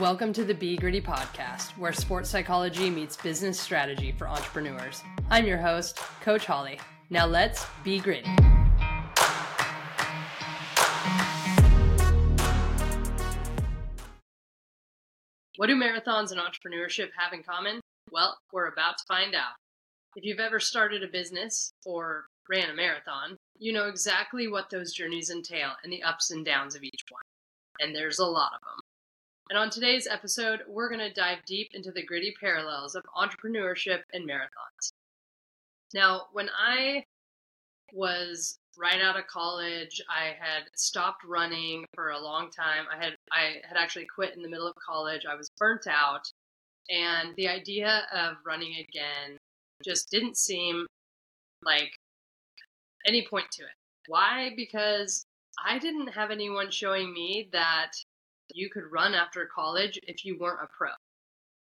Welcome to the Be Gritty podcast, where sports psychology meets business strategy for entrepreneurs. I'm your host, Coach Holly. Now let's be gritty. What do marathons and entrepreneurship have in common? Well, we're about to find out. If you've ever started a business or ran a marathon, you know exactly what those journeys entail and the ups and downs of each one. And there's a lot of them. And on today's episode, we're going to dive deep into the gritty parallels of entrepreneurship and marathons. Now, when I was right out of college, I had stopped running for a long time. I had I had actually quit in the middle of college. I was burnt out, and the idea of running again just didn't seem like any point to it. Why? Because I didn't have anyone showing me that you could run after college if you weren't a pro.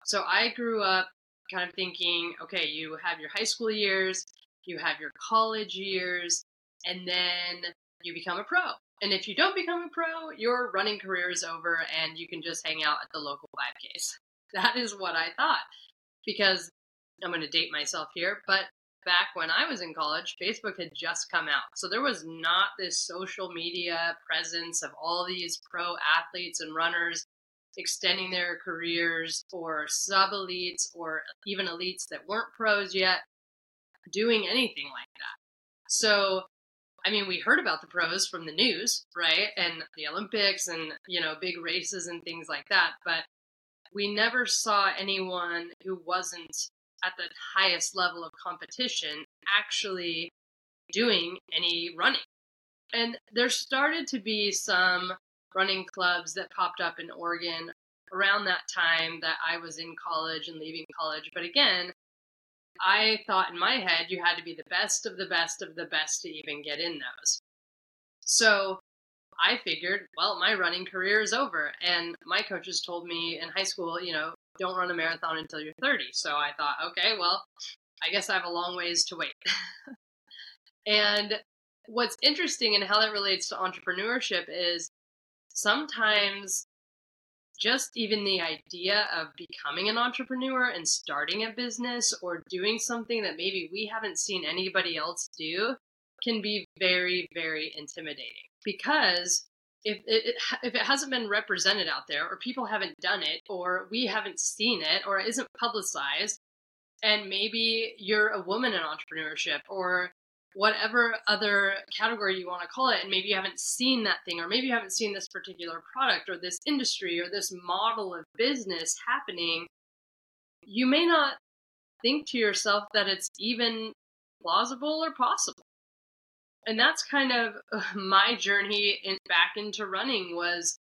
So I grew up kind of thinking, okay, you have your high school years, you have your college years, and then you become a pro. And if you don't become a pro, your running career is over and you can just hang out at the local 5Ks. That is what I thought. Because I'm going to date myself here, but back when I was in college, Facebook had just come out. So there was not this social media presence of all these pro athletes and runners extending their careers or sub elites or even elites that weren't pros yet doing anything like that. So, I mean, we heard about the pros from the news, right? And the Olympics and, you know, big races and things like that. But we never saw anyone who wasn't at the highest level of competition actually doing any running. And there started to be some running clubs that popped up in Oregon around that time that I was in college and leaving college. But again, I thought in my head you had to be the best of the best of the best to even get in those. So I figured, well, my running career is over. And my coaches told me in high school, you know, don't run a marathon until you're 30. So I thought, okay, well, I guess I have a long ways to wait. and what's interesting and how that relates to entrepreneurship is sometimes just even the idea of becoming an entrepreneur and starting a business or doing something that maybe we haven't seen anybody else do can be very, very intimidating because if it, if it hasn't been represented out there or people haven't done it or we haven't seen it or it isn't publicized and maybe you're a woman in entrepreneurship or whatever other category you want to call it and maybe you haven't seen that thing or maybe you haven't seen this particular product or this industry or this model of business happening you may not think to yourself that it's even plausible or possible and that's kind of my journey in, back into running was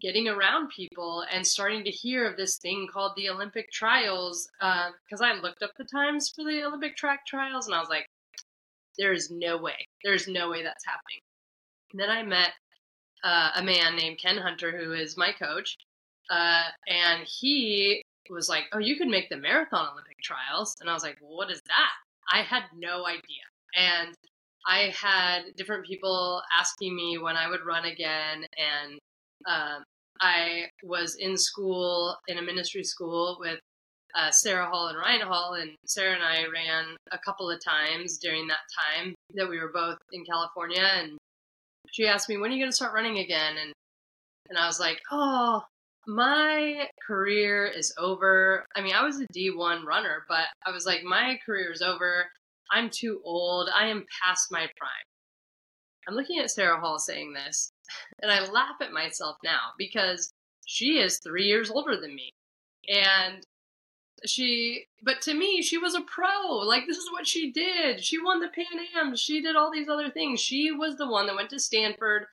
getting around people and starting to hear of this thing called the Olympic trials because uh, I looked up the times for the Olympic track trials and I was like, there is no way, there's no way that's happening. And then I met uh, a man named Ken Hunter who is my coach, uh, and he was like, "Oh, you could make the marathon Olympic trials," and I was like, "Well, what is that?" I had no idea, and I had different people asking me when I would run again, and um, I was in school in a ministry school with uh, Sarah Hall and Ryan Hall, and Sarah and I ran a couple of times during that time that we were both in California, and she asked me, "When are you going to start running again?" and and I was like, "Oh, my career is over. I mean, I was a D1 runner, but I was like, my career is over. I'm too old. I am past my prime. I'm looking at Sarah Hall saying this, and I laugh at myself now because she is three years older than me. And she, but to me, she was a pro. Like, this is what she did. She won the Pan Am. She did all these other things. She was the one that went to Stanford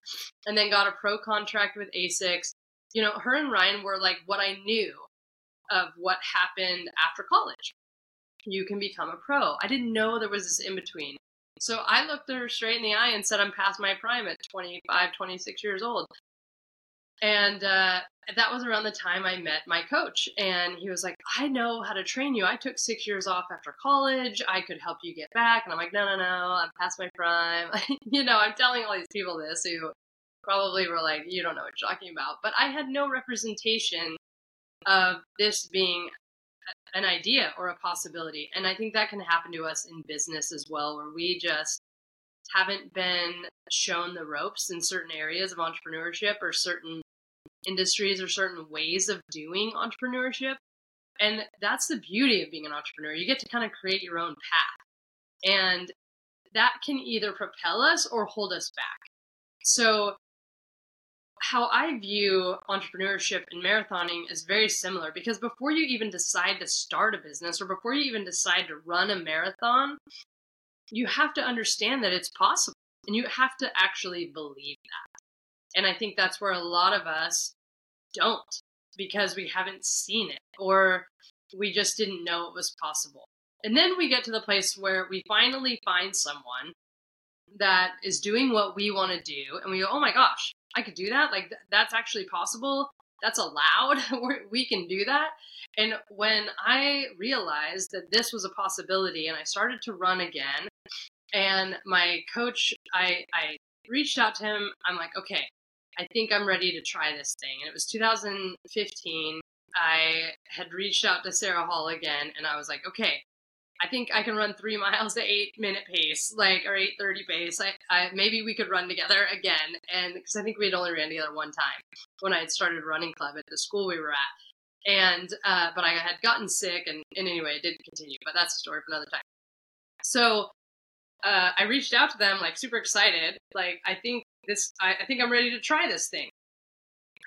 and then got a pro contract with ASICS. You know, her and Ryan were like what I knew of what happened after college you can become a pro. I didn't know there was this in between. So I looked her straight in the eye and said, I'm past my prime at 25, 26 years old. And uh, that was around the time I met my coach. And he was like, I know how to train you. I took six years off after college. I could help you get back. And I'm like, no, no, no, I'm past my prime. you know, I'm telling all these people this who probably were like, you don't know what you're talking about. But I had no representation of this being an idea or a possibility. And I think that can happen to us in business as well, where we just haven't been shown the ropes in certain areas of entrepreneurship or certain industries or certain ways of doing entrepreneurship. And that's the beauty of being an entrepreneur. You get to kind of create your own path. And that can either propel us or hold us back. So how I view entrepreneurship and marathoning is very similar because before you even decide to start a business or before you even decide to run a marathon, you have to understand that it's possible and you have to actually believe that. And I think that's where a lot of us don't because we haven't seen it or we just didn't know it was possible. And then we get to the place where we finally find someone that is doing what we want to do and we go, oh my gosh, I could do that. Like th- that's actually possible. That's allowed. we can do that. And when I realized that this was a possibility and I started to run again, and my coach, I, I reached out to him. I'm like, okay, I think I'm ready to try this thing. And it was 2015. I had reached out to Sarah Hall again, and I was like, okay, I think I can run three miles at eight minute pace, like or eight thirty pace. I, I maybe we could run together again, and because I think we had only ran together one time when I had started running club at the school we were at, and uh, but I had gotten sick, and, and anyway, it didn't continue. But that's a story for another time. So uh, I reached out to them, like super excited, like I think this, I, I think I'm ready to try this thing.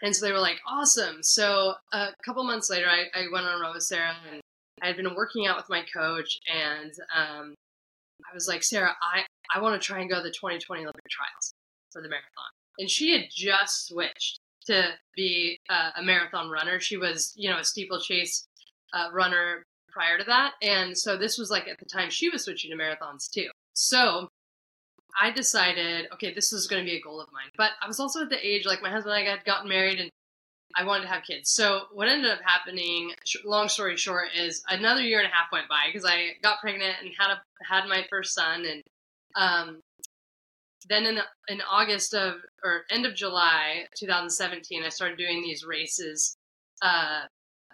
And so they were like, awesome. So a couple months later, I, I went on a run with Sarah and I had been working out with my coach, and um, I was like, Sarah, I, I want to try and go to the 2020 Olympic trials for the marathon. And she had just switched to be uh, a marathon runner. She was, you know, a steeplechase uh, runner prior to that. And so this was like at the time she was switching to marathons too. So I decided, okay, this is going to be a goal of mine. But I was also at the age, like my husband and I had gotten married and I wanted to have kids. So what ended up happening, long story short, is another year and a half went by because I got pregnant and had a, had my first son, and um, then in the, in August of or end of July 2017, I started doing these races, uh,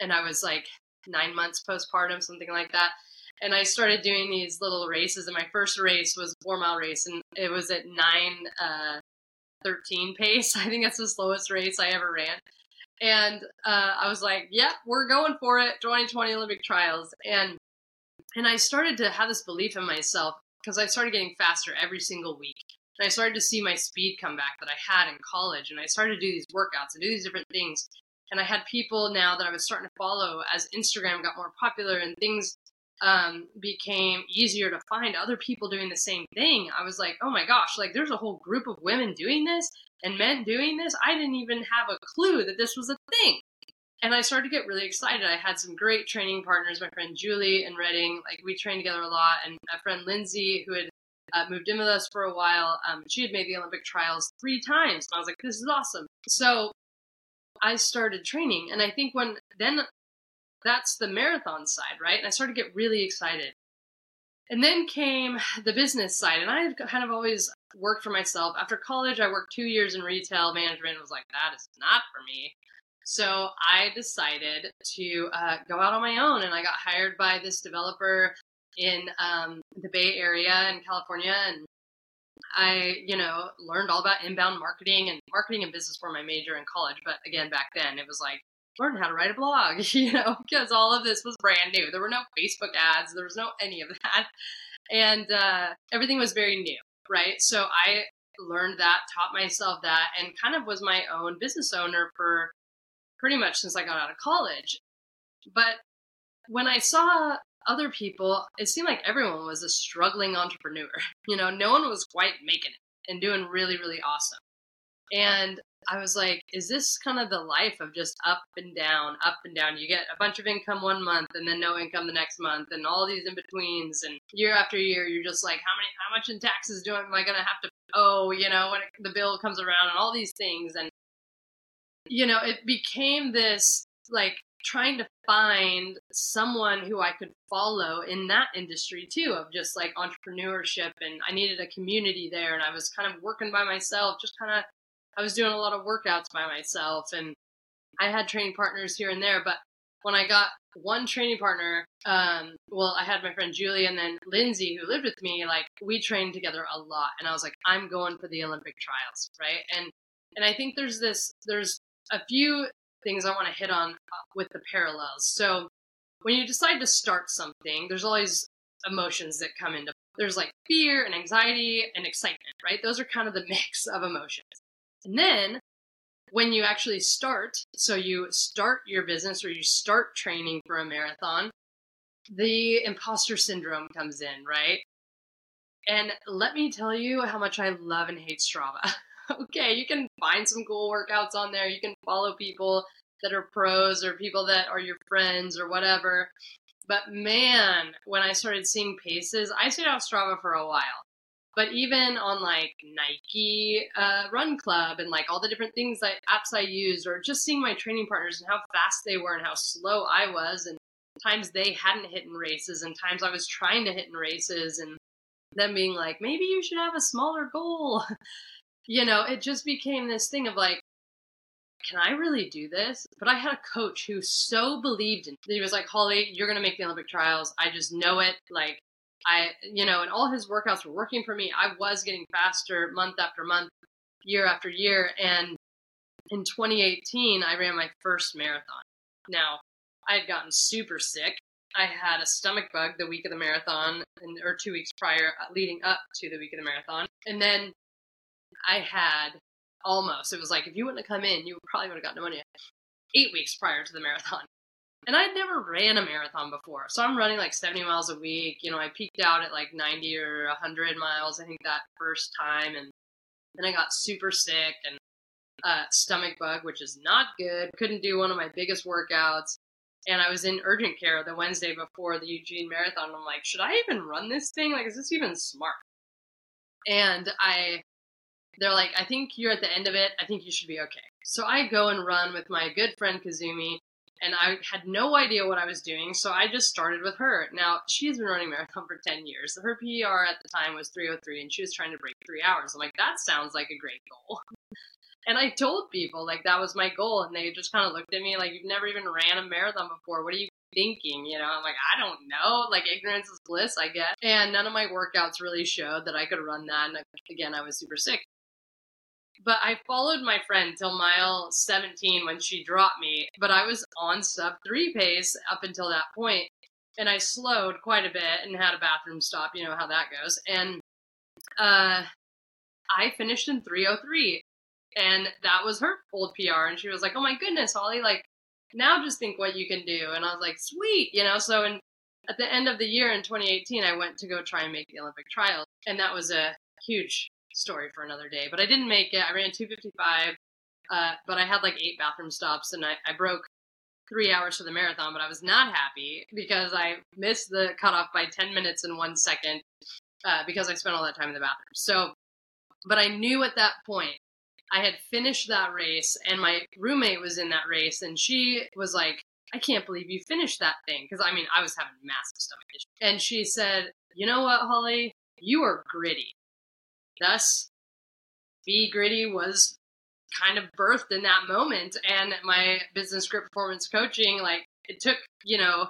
and I was like nine months postpartum, something like that. And I started doing these little races, and my first race was four mile race, and it was at nine uh, 13 pace. I think that's the slowest race I ever ran and uh, I was like, "Yep, we're going for it." 2020 Olympic trials, and and I started to have this belief in myself because I started getting faster every single week. And I started to see my speed come back that I had in college, and I started to do these workouts and do these different things. And I had people now that I was starting to follow as Instagram got more popular and things um, became easier to find other people doing the same thing. I was like, oh my gosh, like there's a whole group of women doing this and men doing this, I didn't even have a clue that this was a thing. And I started to get really excited. I had some great training partners, my friend Julie and Reading, like we trained together a lot, and a friend Lindsay who had uh, moved in with us for a while. Um, she had made the Olympic trials three times. And I was like, this is awesome. So I started training. And I think when then that's the marathon side, right? And I started to get really excited. And then came the business side. And I had kind of always worked for myself. After college, I worked two years in retail management. was like, that is not for me. So I decided to uh, go out on my own, and I got hired by this developer in um, the Bay Area in California, and I, you know, learned all about inbound marketing and marketing and business were my major in college. But again, back then it was like learn how to write a blog, you know, because all of this was brand new. There were no Facebook ads, there was no any of that, and uh, everything was very new right? So I learned that, taught myself that, and kind of was my own business owner for pretty much since I got out of college. But when I saw other people, it seemed like everyone was a struggling entrepreneur. You know, no one was quite making it and doing really, really awesome. And I was like, is this kind of the life of just up and down, up and down? You get a bunch of income one month and then no income the next month and all these in betweens and year after year you're just like, how many how much in taxes do I am I gonna have to owe, you know, when it, the bill comes around and all these things and you know, it became this like trying to find someone who I could follow in that industry too of just like entrepreneurship and I needed a community there and I was kind of working by myself just kind of I was doing a lot of workouts by myself and I had training partners here and there, but when I got one training partner, um, well, I had my friend Julie and then Lindsay who lived with me, like we trained together a lot. And I was like, I'm going for the Olympic trials, right? And and I think there's this there's a few things I want to hit on uh, with the parallels. So when you decide to start something, there's always emotions that come into there's like fear and anxiety and excitement, right? Those are kind of the mix of emotions. And then when you actually start, so you start your business or you start training for a marathon, the imposter syndrome comes in, right? And let me tell you how much I love and hate Strava. okay, you can find some cool workouts on there. You can follow people that are pros or people that are your friends or whatever. But man, when I started seeing paces, I stayed off Strava for a while. But even on like Nike uh, Run Club and like all the different things that apps I used, or just seeing my training partners and how fast they were and how slow I was, and times they hadn't hit in races, and times I was trying to hit in races, and them being like, maybe you should have a smaller goal. you know, it just became this thing of like, can I really do this? But I had a coach who so believed in me. He was like, Holly, you're going to make the Olympic trials. I just know it. Like, I, you know, and all his workouts were working for me. I was getting faster month after month, year after year. And in 2018, I ran my first marathon. Now, I had gotten super sick. I had a stomach bug the week of the marathon, and, or two weeks prior, uh, leading up to the week of the marathon. And then I had almost. It was like if you wouldn't have come in, you probably would have gotten pneumonia eight weeks prior to the marathon. And I'd never ran a marathon before. So I'm running like 70 miles a week. You know, I peaked out at like 90 or 100 miles, I think, that first time. And then I got super sick and uh, stomach bug, which is not good. Couldn't do one of my biggest workouts. And I was in urgent care the Wednesday before the Eugene Marathon. I'm like, should I even run this thing? Like, is this even smart? And I they're like, I think you're at the end of it. I think you should be okay. So I go and run with my good friend Kazumi, and I had no idea what I was doing, so I just started with her. Now, she's been running marathon for 10 years. Her PR at the time was 303, and she was trying to break three hours. I'm like, that sounds like a great goal. and I told people, like, that was my goal, and they just kind of looked at me like, you've never even ran a marathon before. What are you thinking? You know, I'm like, I don't know. Like, ignorance is bliss, I guess. And none of my workouts really showed that I could run that. And again, I was super sick. But I followed my friend till mile 17 when she dropped me, but I was on sub three pace up until that point, and I slowed quite a bit and had a bathroom stop. You know how that goes. And uh, I finished in 303, and that was her old PR. And she was like, "Oh my goodness, Holly! Like now, just think what you can do." And I was like, "Sweet," you know. So in at the end of the year in 2018, I went to go try and make the Olympic trials, and that was a huge story for another day. But I didn't make it. I ran 255, uh, but I had like eight bathroom stops, and I, I broke three hours for the marathon. But I was not happy because I missed the cutoff by 10 minutes and one second uh, because I spent all that time in the bathroom. So, but I knew at that point I had finished that race, and my roommate was in that race, and she was like, I can't believe you finished that thing. Because I mean, I was having massive stomach issues. And she said, You know what, Holly? You are gritty. Thus, Be Gritty was kind of birthed in that moment. And my business GRIT performance coaching, like, it took, you know,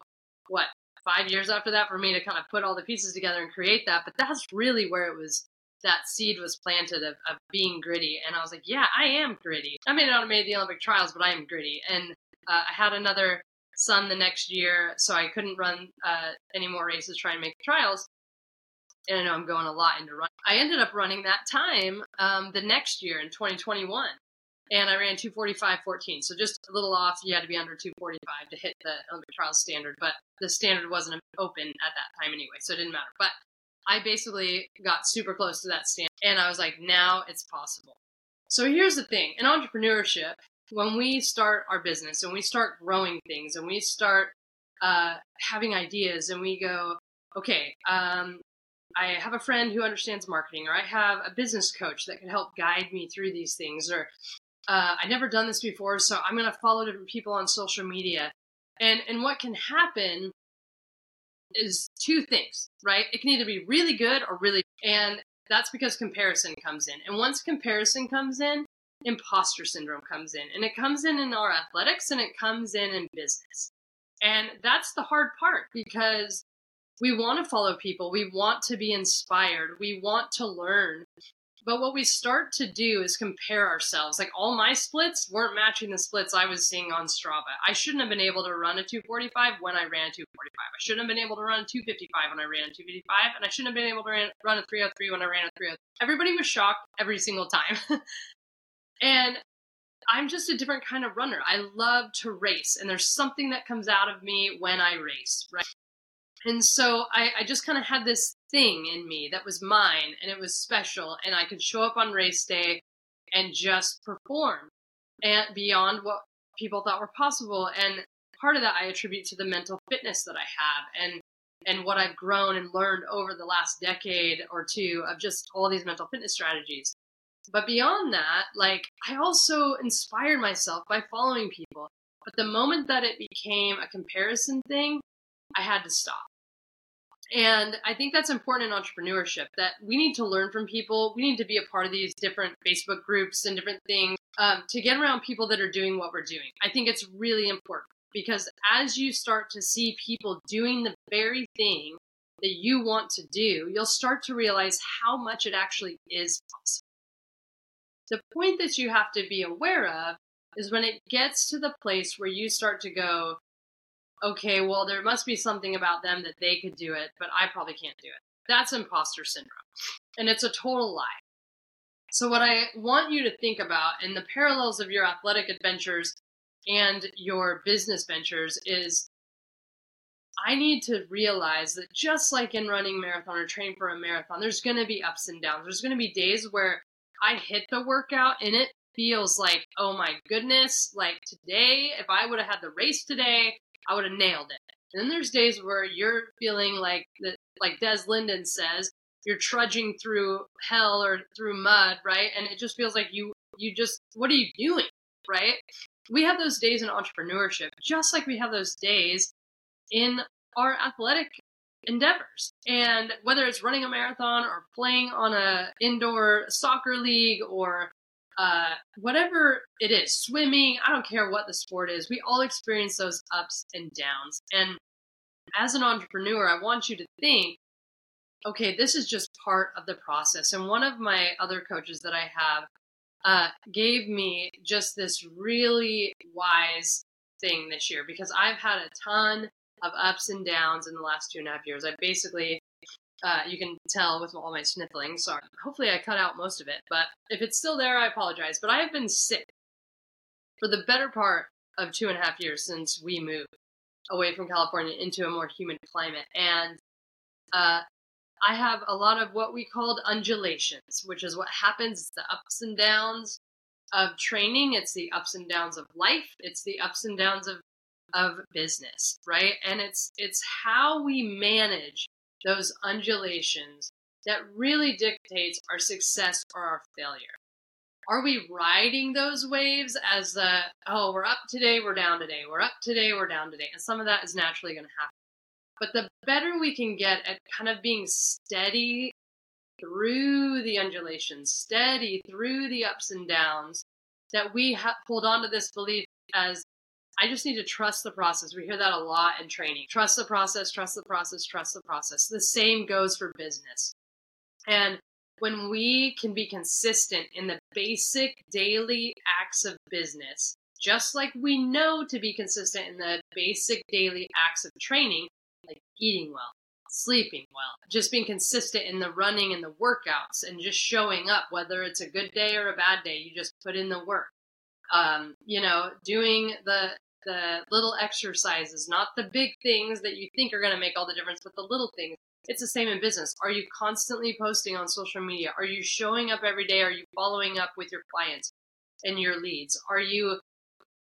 what, five years after that for me to kind of put all the pieces together and create that. But that's really where it was that seed was planted of, of being gritty. And I was like, yeah, I am gritty. I may not have made the Olympic trials, but I am gritty. And uh, I had another son the next year, so I couldn't run uh, any more races trying to make the trials and I know I'm going a lot into running. I ended up running that time um, the next year in 2021, and I ran 245.14. So just a little off. You had to be under 245 to hit the Olympic trials standard, but the standard wasn't open at that time anyway, so it didn't matter. But I basically got super close to that standard, and I was like, now it's possible. So here's the thing: in entrepreneurship, when we start our business and we start growing things and we start uh, having ideas and we go, okay, um, I have a friend who understands marketing, or I have a business coach that can help guide me through these things, or uh, I've never done this before, so I'm going to follow different people on social media. And and what can happen is two things, right? It can either be really good or really, and that's because comparison comes in. And once comparison comes in, imposter syndrome comes in. And it comes in in our athletics and it comes in in business. And that's the hard part because we want to follow people. We want to be inspired. We want to learn. But what we start to do is compare ourselves. Like all my splits weren't matching the splits I was seeing on Strava. I shouldn't have been able to run a 245 when I ran a 245. I shouldn't have been able to run a 255 when I ran a 255. And I shouldn't have been able to run a 303 when I ran a 303. Everybody was shocked every single time. and I'm just a different kind of runner. I love to race, and there's something that comes out of me when I race, right? And so I, I just kind of had this thing in me that was mine and it was special and I could show up on race day and just perform and beyond what people thought were possible. And part of that I attribute to the mental fitness that I have and and what I've grown and learned over the last decade or two of just all these mental fitness strategies. But beyond that, like I also inspired myself by following people. But the moment that it became a comparison thing, I had to stop. And I think that's important in entrepreneurship that we need to learn from people. We need to be a part of these different Facebook groups and different things um, to get around people that are doing what we're doing. I think it's really important because as you start to see people doing the very thing that you want to do, you'll start to realize how much it actually is possible. The point that you have to be aware of is when it gets to the place where you start to go, okay, well, there must be something about them that they could do it, but I probably can't do it. That's imposter syndrome. And it's a total lie. So, what I want you to think about in the parallels of your athletic adventures and your business ventures is I need to realize that just like in running a marathon or training for a marathon, there's going to be ups and downs. There's going to be days where I hit the workout and it feels like, oh my goodness, like today, if I would have had the race today, I would have nailed it. And then there's days where you're feeling like that, like Des Linden says, you're trudging through hell or through mud, right? And it just feels like you, you just, what are you doing, right? We have those days in entrepreneurship, just like we have those days in our athletic endeavors. And whether it's running a marathon or playing on a indoor soccer league or uh, whatever it is, swimming, I don't care what the sport is, we all experience those ups and downs. And as an entrepreneur, I want you to think, okay, this is just part of the process. And one of my other coaches that I have uh, gave me just this really wise thing this year because I've had a ton of ups and downs in the last two and a half years. I basically uh, you can tell with all my sniffling. Sorry. Hopefully, I cut out most of it. But if it's still there, I apologize. But I have been sick for the better part of two and a half years since we moved away from California into a more humid climate. And uh, I have a lot of what we called undulations, which is what happens. The ups and downs of training. It's the ups and downs of life. It's the ups and downs of of business, right? And it's it's how we manage those undulations that really dictates our success or our failure. Are we riding those waves as the, oh, we're up today, we're down today, we're up today, we're down today? And some of that is naturally going to happen. But the better we can get at kind of being steady through the undulations, steady through the ups and downs, that we hold on to this belief as I just need to trust the process. We hear that a lot in training. Trust the process, trust the process, trust the process. The same goes for business. And when we can be consistent in the basic daily acts of business, just like we know to be consistent in the basic daily acts of training, like eating well, sleeping well, just being consistent in the running and the workouts and just showing up, whether it's a good day or a bad day, you just put in the work um, you know, doing the the little exercises, not the big things that you think are going to make all the difference, but the little things. It's the same in business. Are you constantly posting on social media? Are you showing up every day? Are you following up with your clients and your leads? Are you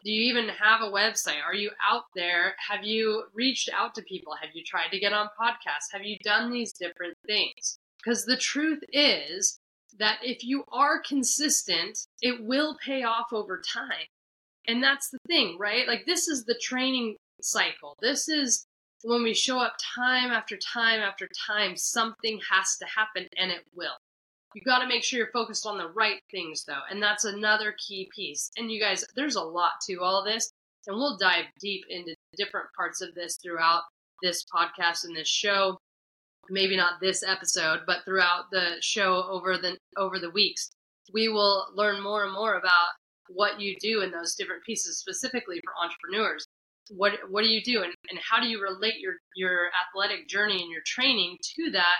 do you even have a website? Are you out there? Have you reached out to people? Have you tried to get on podcasts? Have you done these different things? Because the truth is, that if you are consistent, it will pay off over time. And that's the thing, right? Like, this is the training cycle. This is when we show up time after time after time, something has to happen and it will. You got to make sure you're focused on the right things, though. And that's another key piece. And you guys, there's a lot to all this. And we'll dive deep into different parts of this throughout this podcast and this show. Maybe not this episode, but throughout the show over the over the weeks, we will learn more and more about what you do in those different pieces specifically for entrepreneurs. What what do you do and, and how do you relate your your athletic journey and your training to that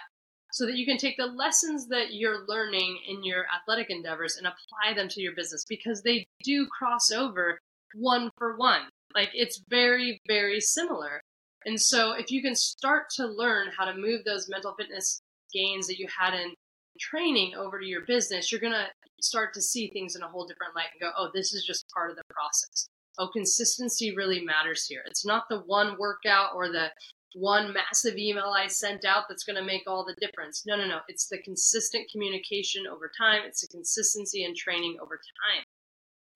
so that you can take the lessons that you're learning in your athletic endeavors and apply them to your business because they do cross over one for one. Like it's very, very similar. And so if you can start to learn how to move those mental fitness gains that you had in training over to your business, you're going to start to see things in a whole different light and go, oh, this is just part of the process. Oh, consistency really matters here. It's not the one workout or the one massive email I sent out that's going to make all the difference. No, no, no. It's the consistent communication over time, it's the consistency and training over time.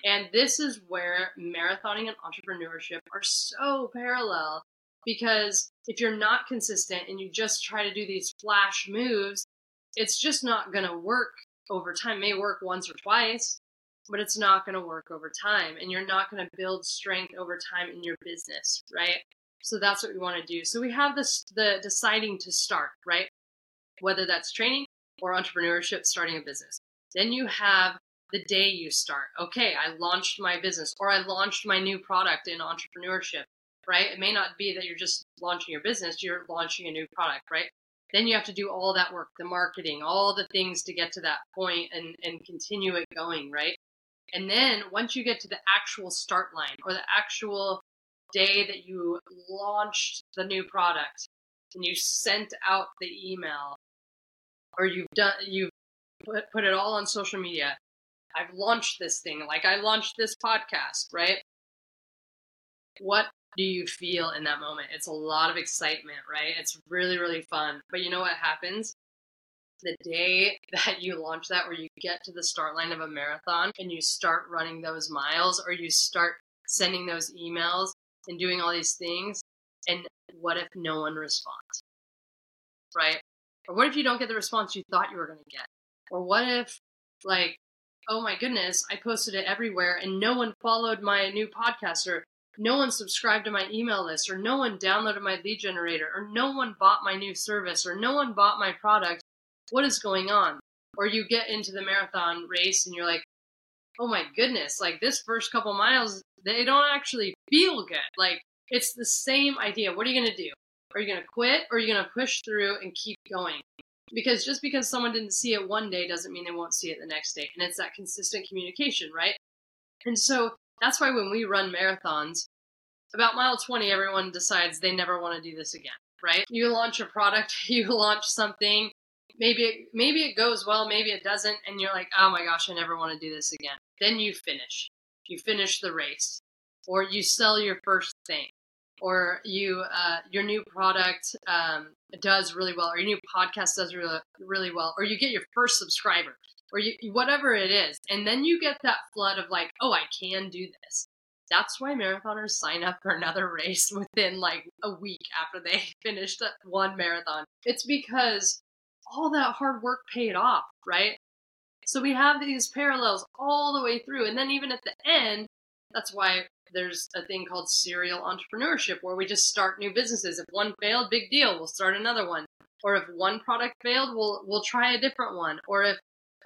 And this is where marathoning and entrepreneurship are so parallel because if you're not consistent and you just try to do these flash moves, it's just not going to work over time. It may work once or twice, but it's not going to work over time. And you're not going to build strength over time in your business, right? So that's what we want to do. So we have this the deciding to start, right? Whether that's training or entrepreneurship, starting a business. Then you have the day you start. Okay, I launched my business or I launched my new product in entrepreneurship, right? It may not be that you're just launching your business, you're launching a new product, right? Then you have to do all that work, the marketing, all the things to get to that point and, and continue it going, right? And then once you get to the actual start line or the actual day that you launched the new product and you sent out the email or you've done you've put, put it all on social media I've launched this thing, like I launched this podcast, right? What do you feel in that moment? It's a lot of excitement, right? It's really, really fun. But you know what happens? The day that you launch that, where you get to the start line of a marathon and you start running those miles or you start sending those emails and doing all these things, and what if no one responds? Right? Or what if you don't get the response you thought you were going to get? Or what if, like, oh my goodness, I posted it everywhere and no one followed my new podcast or no one subscribed to my email list or no one downloaded my lead generator or no one bought my new service or no one bought my product. What is going on? Or you get into the marathon race and you're like, oh my goodness, like this first couple miles, they don't actually feel good. Like it's the same idea. What are you going to do? Are you going to quit or are you going to push through and keep going? Because just because someone didn't see it one day doesn't mean they won't see it the next day. And it's that consistent communication, right? And so that's why when we run marathons, about mile 20, everyone decides they never want to do this again, right? You launch a product, you launch something, maybe it, maybe it goes well, maybe it doesn't, and you're like, oh my gosh, I never want to do this again. Then you finish. You finish the race, or you sell your first thing, or you uh, your new product um, does really well, or your new podcast does really really well, or you get your first subscriber, or you, whatever it is, and then you get that flood of like, oh, I can do this. That's why marathoners sign up for another race within like a week after they finished one marathon. It's because all that hard work paid off, right? So we have these parallels all the way through, and then even at the end, that's why there's a thing called serial entrepreneurship where we just start new businesses. If one failed, big deal, we'll start another one. Or if one product failed, we'll we'll try a different one. Or if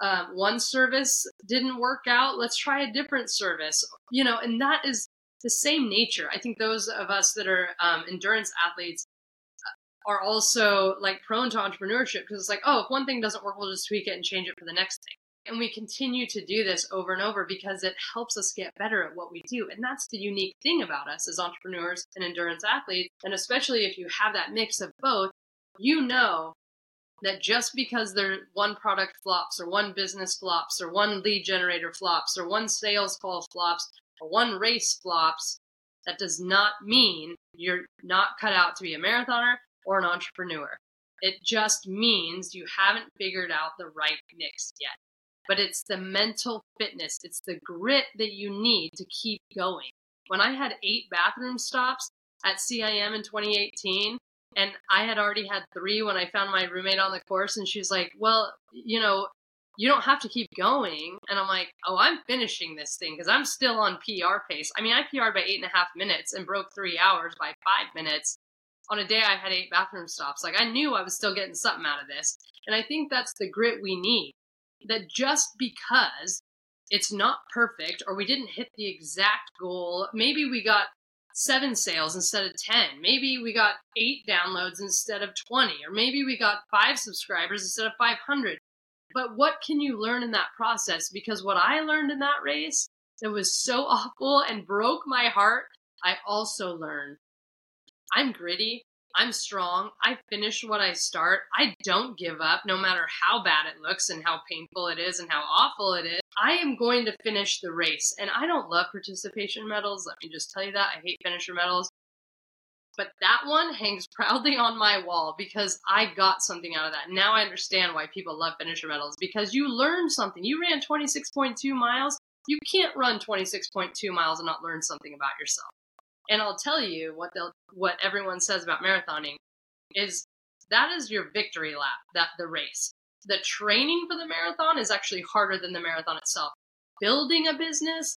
um, one service didn't work out, let's try a different service. You know, and that is the same nature. I think those of us that are um, endurance athletes uh, are also like prone to entrepreneurship because it's like, oh, if one thing doesn't work, we'll just tweak it and change it for the next thing. And we continue to do this over and over because it helps us get better at what we do. And that's the unique thing about us as entrepreneurs and endurance athletes. And especially if you have that mix of both, you know that just because there one product flops or one business flops or one lead generator flops or one sales call flops or one race flops, that does not mean you're not cut out to be a marathoner or an entrepreneur. It just means you haven't figured out the right mix yet but it's the mental fitness, it's the grit that you need to keep going. When I had eight bathroom stops at CIM in 2018, and I had already had three when I found my roommate on the course, and she's like, Well, you know, you don't have to keep going. And I'm like, oh, I'm finishing this thing because I'm still on PR pace. I mean, I PR'd by eight and a half minutes and broke three hours by five minutes. On a day I had eight bathroom stops. Like, I knew I was still getting something out of this. And I think that's the grit we need. That just because it's not perfect or we didn't hit the exact goal, maybe we got seven sales instead of 10. Maybe we got eight downloads instead of 20, or maybe we got five subscribers instead of 500. But what can you learn in that process? Because what I learned in that race that was so awful and broke my heart, I also learned I'm gritty. I'm strong. I finish what I start. I don't give up no matter how bad it looks and how painful it is and how awful it is. I am going to finish the race. And I don't love participation medals. Let me just tell you that. I hate finisher medals. But that one hangs proudly on my wall because I got something out of that. Now I understand why people love finisher medals because you learned something. You ran 26.2 miles. You can't run 26.2 miles and not learn something about yourself. And I'll tell you what they'll what everyone says about marathoning is that is your victory lap, that the race. The training for the marathon is actually harder than the marathon itself. Building a business,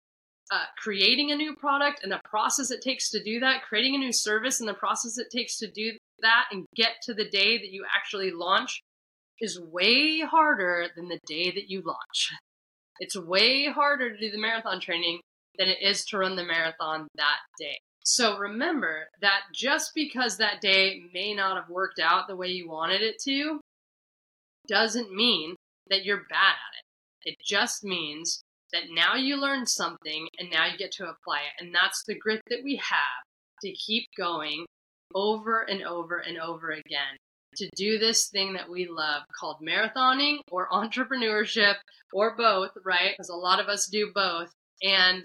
uh, creating a new product and the process it takes to do that, creating a new service and the process it takes to do that and get to the day that you actually launch is way harder than the day that you launch. It's way harder to do the marathon training than it is to run the marathon that day. So remember that just because that day may not have worked out the way you wanted it to, doesn't mean that you're bad at it. It just means that now you learned something and now you get to apply it. And that's the grit that we have to keep going over and over and over again to do this thing that we love called marathoning or entrepreneurship or both, right? Because a lot of us do both. And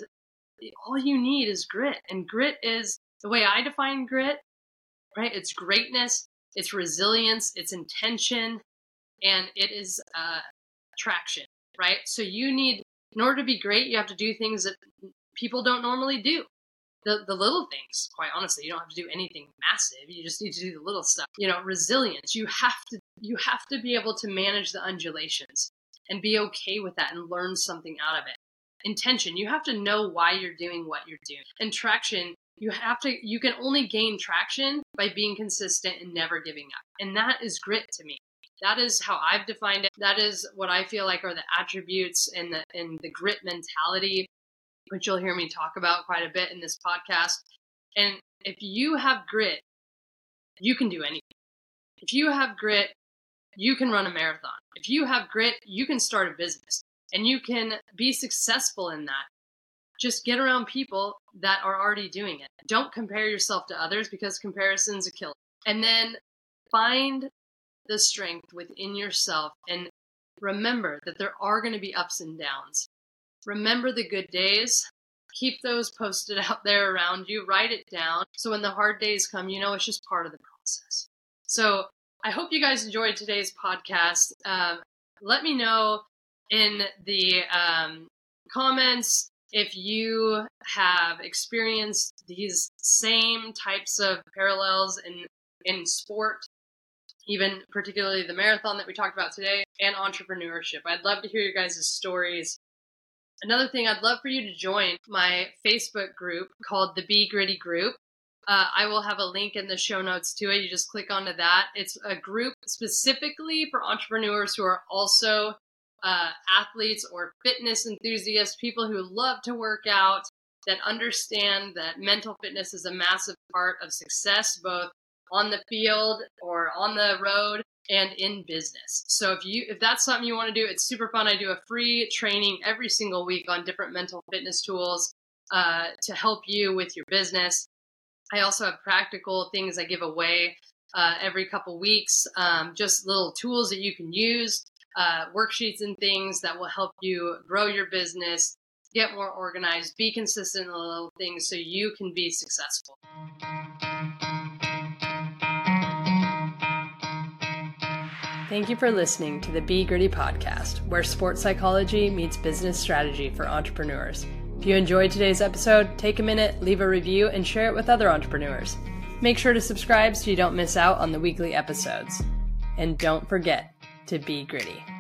all you need is grit. And grit is the way I define grit, right? It's greatness, it's resilience, it's intention, and it is uh, traction, right? So you need, in order to be great, you have to do things that people don't normally do. The, the little things, quite honestly, you don't have to do anything massive. You just need to do the little stuff. You know, resilience. You have to you have to be able to manage the undulations and be okay with that and learn something out of it intention. You have to know why you're doing what you're doing. And traction, you have to you can only gain traction by being consistent and never giving up. And that is grit to me. That is how I've defined it. That is what I feel like are the attributes and the and the grit mentality, which you'll hear me talk about quite a bit in this podcast. And if you have grit, you can do anything. If you have grit, you can run a marathon. If you have grit, you can start a business and you can be successful in that. Just get around people that are already doing it. Don't compare yourself to others because comparison's a killer. And then find the strength within yourself and remember that there are going to be ups and downs. Remember the good days. Keep those posted out there around you. Write it down. So when the hard days come, you know it's just part of the process. So I hope you guys enjoyed today's podcast. Um, let me know in the um, comments if you have experienced these same types of parallels in in sport even particularly the marathon that we talked about today and entrepreneurship i'd love to hear your guys' stories another thing i'd love for you to join my facebook group called the be gritty group uh, I will have a link in the show notes to it. You just click onto that. It's a group specifically for entrepreneurs who are also uh, athletes or fitness enthusiasts, people who love to work out, that understand that mental fitness is a massive part of success, both on the field or on the road and in business. So if you if that's something you want to do, it's super fun. I do a free training every single week on different mental fitness tools uh, to help you with your business. I also have practical things I give away uh, every couple weeks, um, just little tools that you can use uh, worksheets and things that will help you grow your business, get more organized, be consistent in the little things so you can be successful. Thank you for listening to the Be Gritty podcast, where sports psychology meets business strategy for entrepreneurs. If you enjoyed today's episode, take a minute, leave a review, and share it with other entrepreneurs. Make sure to subscribe so you don't miss out on the weekly episodes. And don't forget, to be gritty.